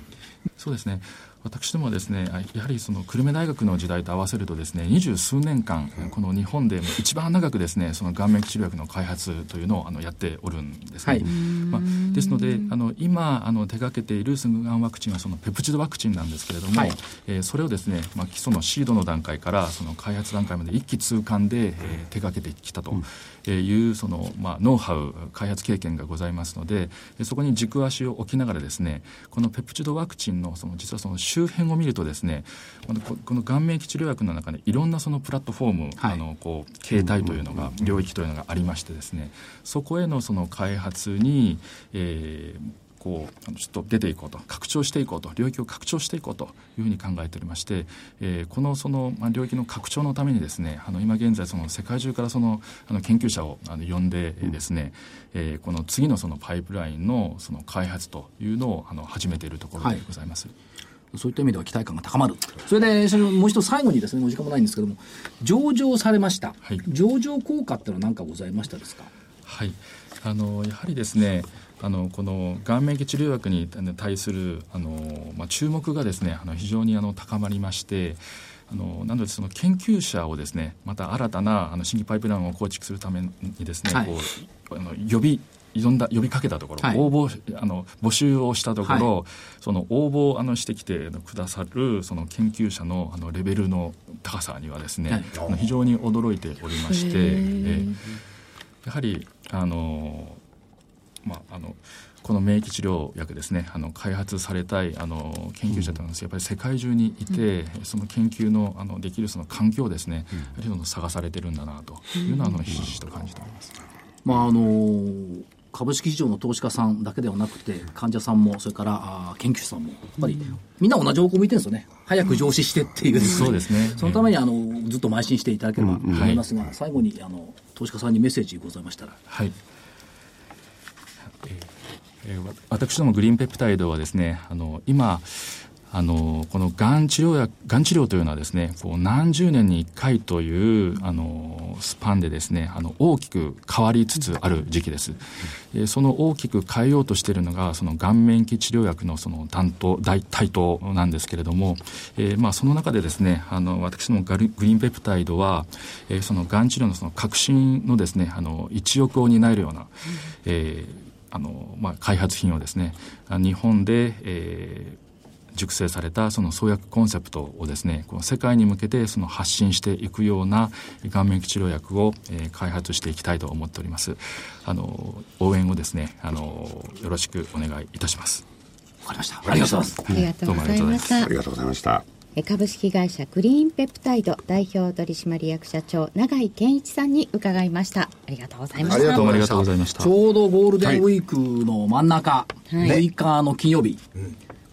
E: そうですね私どもですねやはりその久留米大学の時代と合わせるとですね二十数年間この日本で一番長くですねその顔面治療薬の開発というのをあのやっておるんですね、はい、まあ、ですのであの今あの手掛けているすぐがんワクチンはそのペプチドワクチンなんですけれども、はい、えー、それをですね、まあ、基礎のシードの段階からその開発段階まで一気通貫で、えー、手掛けてきたと。うんいうその、まあ、ノウハウ開発経験がございますのでそこに軸足を置きながらですねこのペプチドワクチンのその実はその周辺を見るとですねこのこの顔面治療薬の中でいろんなそのプラットフォーム、
A: はい。
E: あのこう形態というのが、領域というのがありましてですねそこへのその開発に、えーこうちょっと出ていこうと拡張していこうと領域を拡張していこうというふうに考えておりまして、えーこのその、まあ、領域の拡張のためにですねあの今現在その世界中からそのあの研究者をあの呼んでえーですね、えーこの次のそのパイプラインのその開発というのをあの始めているところでございます。
A: そういった意味では期待感が高まる。それで、それもう一つ最後にですね、お時間もないんですけども、上場されました。
E: はい
A: 上場効果ってのは何かございましたですか？
E: はい、あのやはりですねあのこの顔面治療薬に対するあの、まあ、注目がですねあの非常にあの高まりましてあのなのでその研究者をですねまた新たなあの新規パイプラインを構築するためにですね、
A: はい。
E: こうあの呼び呼んだ呼びかけたところ、
A: はい。
E: 応募あの募集をしたところ、その応募をあのしてきてくださるその研究者のあのレベルの高さにはですね、
A: はい。
E: 非常に驚いておりまして、えーやはりあの、まあ、あのこの免疫治療薬ですねあの開発されたいあの研究者というのはやっぱり世界中にいて、その研究のあのできるその環境をですね、やはりその探されてるんだなと。いうのはあのひしひしと感じております。
A: まああの株式市場の投資家さんだけではなくて、患者さんも、それから研究者さんも、やっぱりみんな同じ方向向いてるんですよね。早く上司してっていう。ですね、
E: そうですね。
A: そのためにあのずっと邁進していただければと思いますが、最後にあの投資家さんにメッセージございましたら。
E: はい。えー私どもグリーンペプタイドはですね、あの今あのこのがん治療やがん治療というのはですね、こう何十年に1回というあのスパンでですね、あの大きく変わりつつある時期です。えーその大きく変えようとしているのがその顔面期治療薬のその担当大台頭なんですけれども、えーまあその中でですね、あの私どもグリーンペプタイドは、えーそのがん治療のその革新のですね、あの一翼を担えるような、えーあのまあ、開発品をですねあ日本で、えー熟成されたその創薬コンセプトをですねこの世界に向けてその発信していくような顔面治療薬を、えー開発していきたいと思っておりますあの応援をですねあのよろしくお願いいたします
A: わかりました。ありがとうございます。
B: ありがとうございました
D: ありがとうございました。
B: え株式会社グリーンペプタイド代表取締役社長永井健一さんに伺いました。ありがとうございました。
C: ありがとうございました。
A: ちょうどゴールデンウィークの真ん中、
B: はい。
A: 6日の金曜日、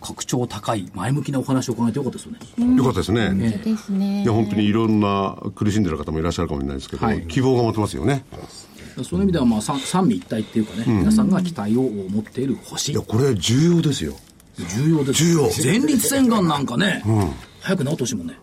A: 格調高い前向きなお話を伺えてよかったですよね。
D: よかったですね。
B: そうですね。
D: いや、本当にいろんな苦しんでる方もいらっしゃるかもしれないですけど、
A: はい。
D: 希望が持てますよね。
A: そういう意味では、まあ、三三位一体っていうかね、皆さんが期待を持っている星。
D: いや、。これ重要ですよ。
A: 重要です。
D: 重要。
A: 前立腺がんなんかね、早く治ってほしいもんね。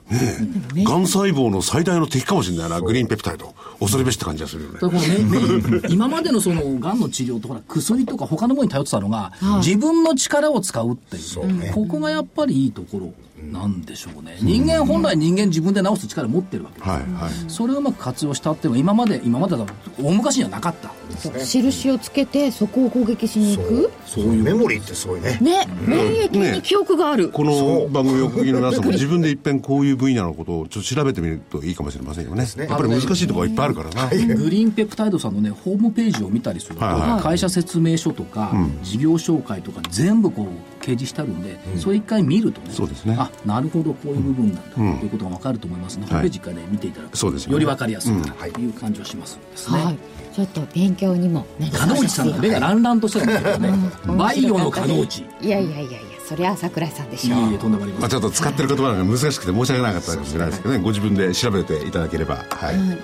D: がん細胞の最大の敵かもしれないな、グリーンペプタイド。恐るべしって感じがするよね
A: だ。からこのねね 今までのその、がんの治療とほら、薬とか他のものに頼ってたのが、自分の力を使うっていう。ここがやっぱりいいところなんでしょうね。人間、本来人間自分で治す力持ってるわけです。よ
D: はい、はい。
A: それをうまく活用したっていうのは今まで、今までだと大昔にはなかった。
B: そう。印をつけてそこを攻撃しに行く。
C: そう。いう。メモリーってすごいね。
B: ね、免疫に記憶がある、
D: この番組をお聞きの皆さんも自分で一遍こういう分野のことをちょっと調べてみるといいかもしれませんよね。
C: ね。
D: やっぱり難しいところがいっぱいあるからな。
A: グリーンペプタイドさんのね、ホームページを見たりすると、
D: はいはい。
A: 会社説明書とか、事業紹介とか、全部こう、掲示してあるん。で、それ一回見るとね、
D: そうですね。
A: あなるほど、こういう部分なんだ、ということが分かると思いますので、ホームページから、ね、見ていただくと、
D: そうですよね。
A: より分かりやすいという感じがしますですね。
B: はい。ちょっと勉強にもなり
A: 加納内さんが目がランランとしてるんですけどね、バイオの加納内。い
B: いやいやいやいやそれは桜井さんでしょう。
A: えいえ、とんでもありま
D: まあ。ちょっと使ってる言葉が難しくて申し訳なかったかもしれないですけどね、ご自分で調べていただければ。はい。
B: はい、ぜ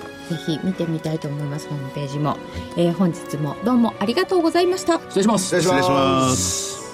B: ひ見てみたいと思いますホームページも、えー本日もどうもありがとうございました。
A: 失礼します。
C: 失礼します。
D: 失礼します。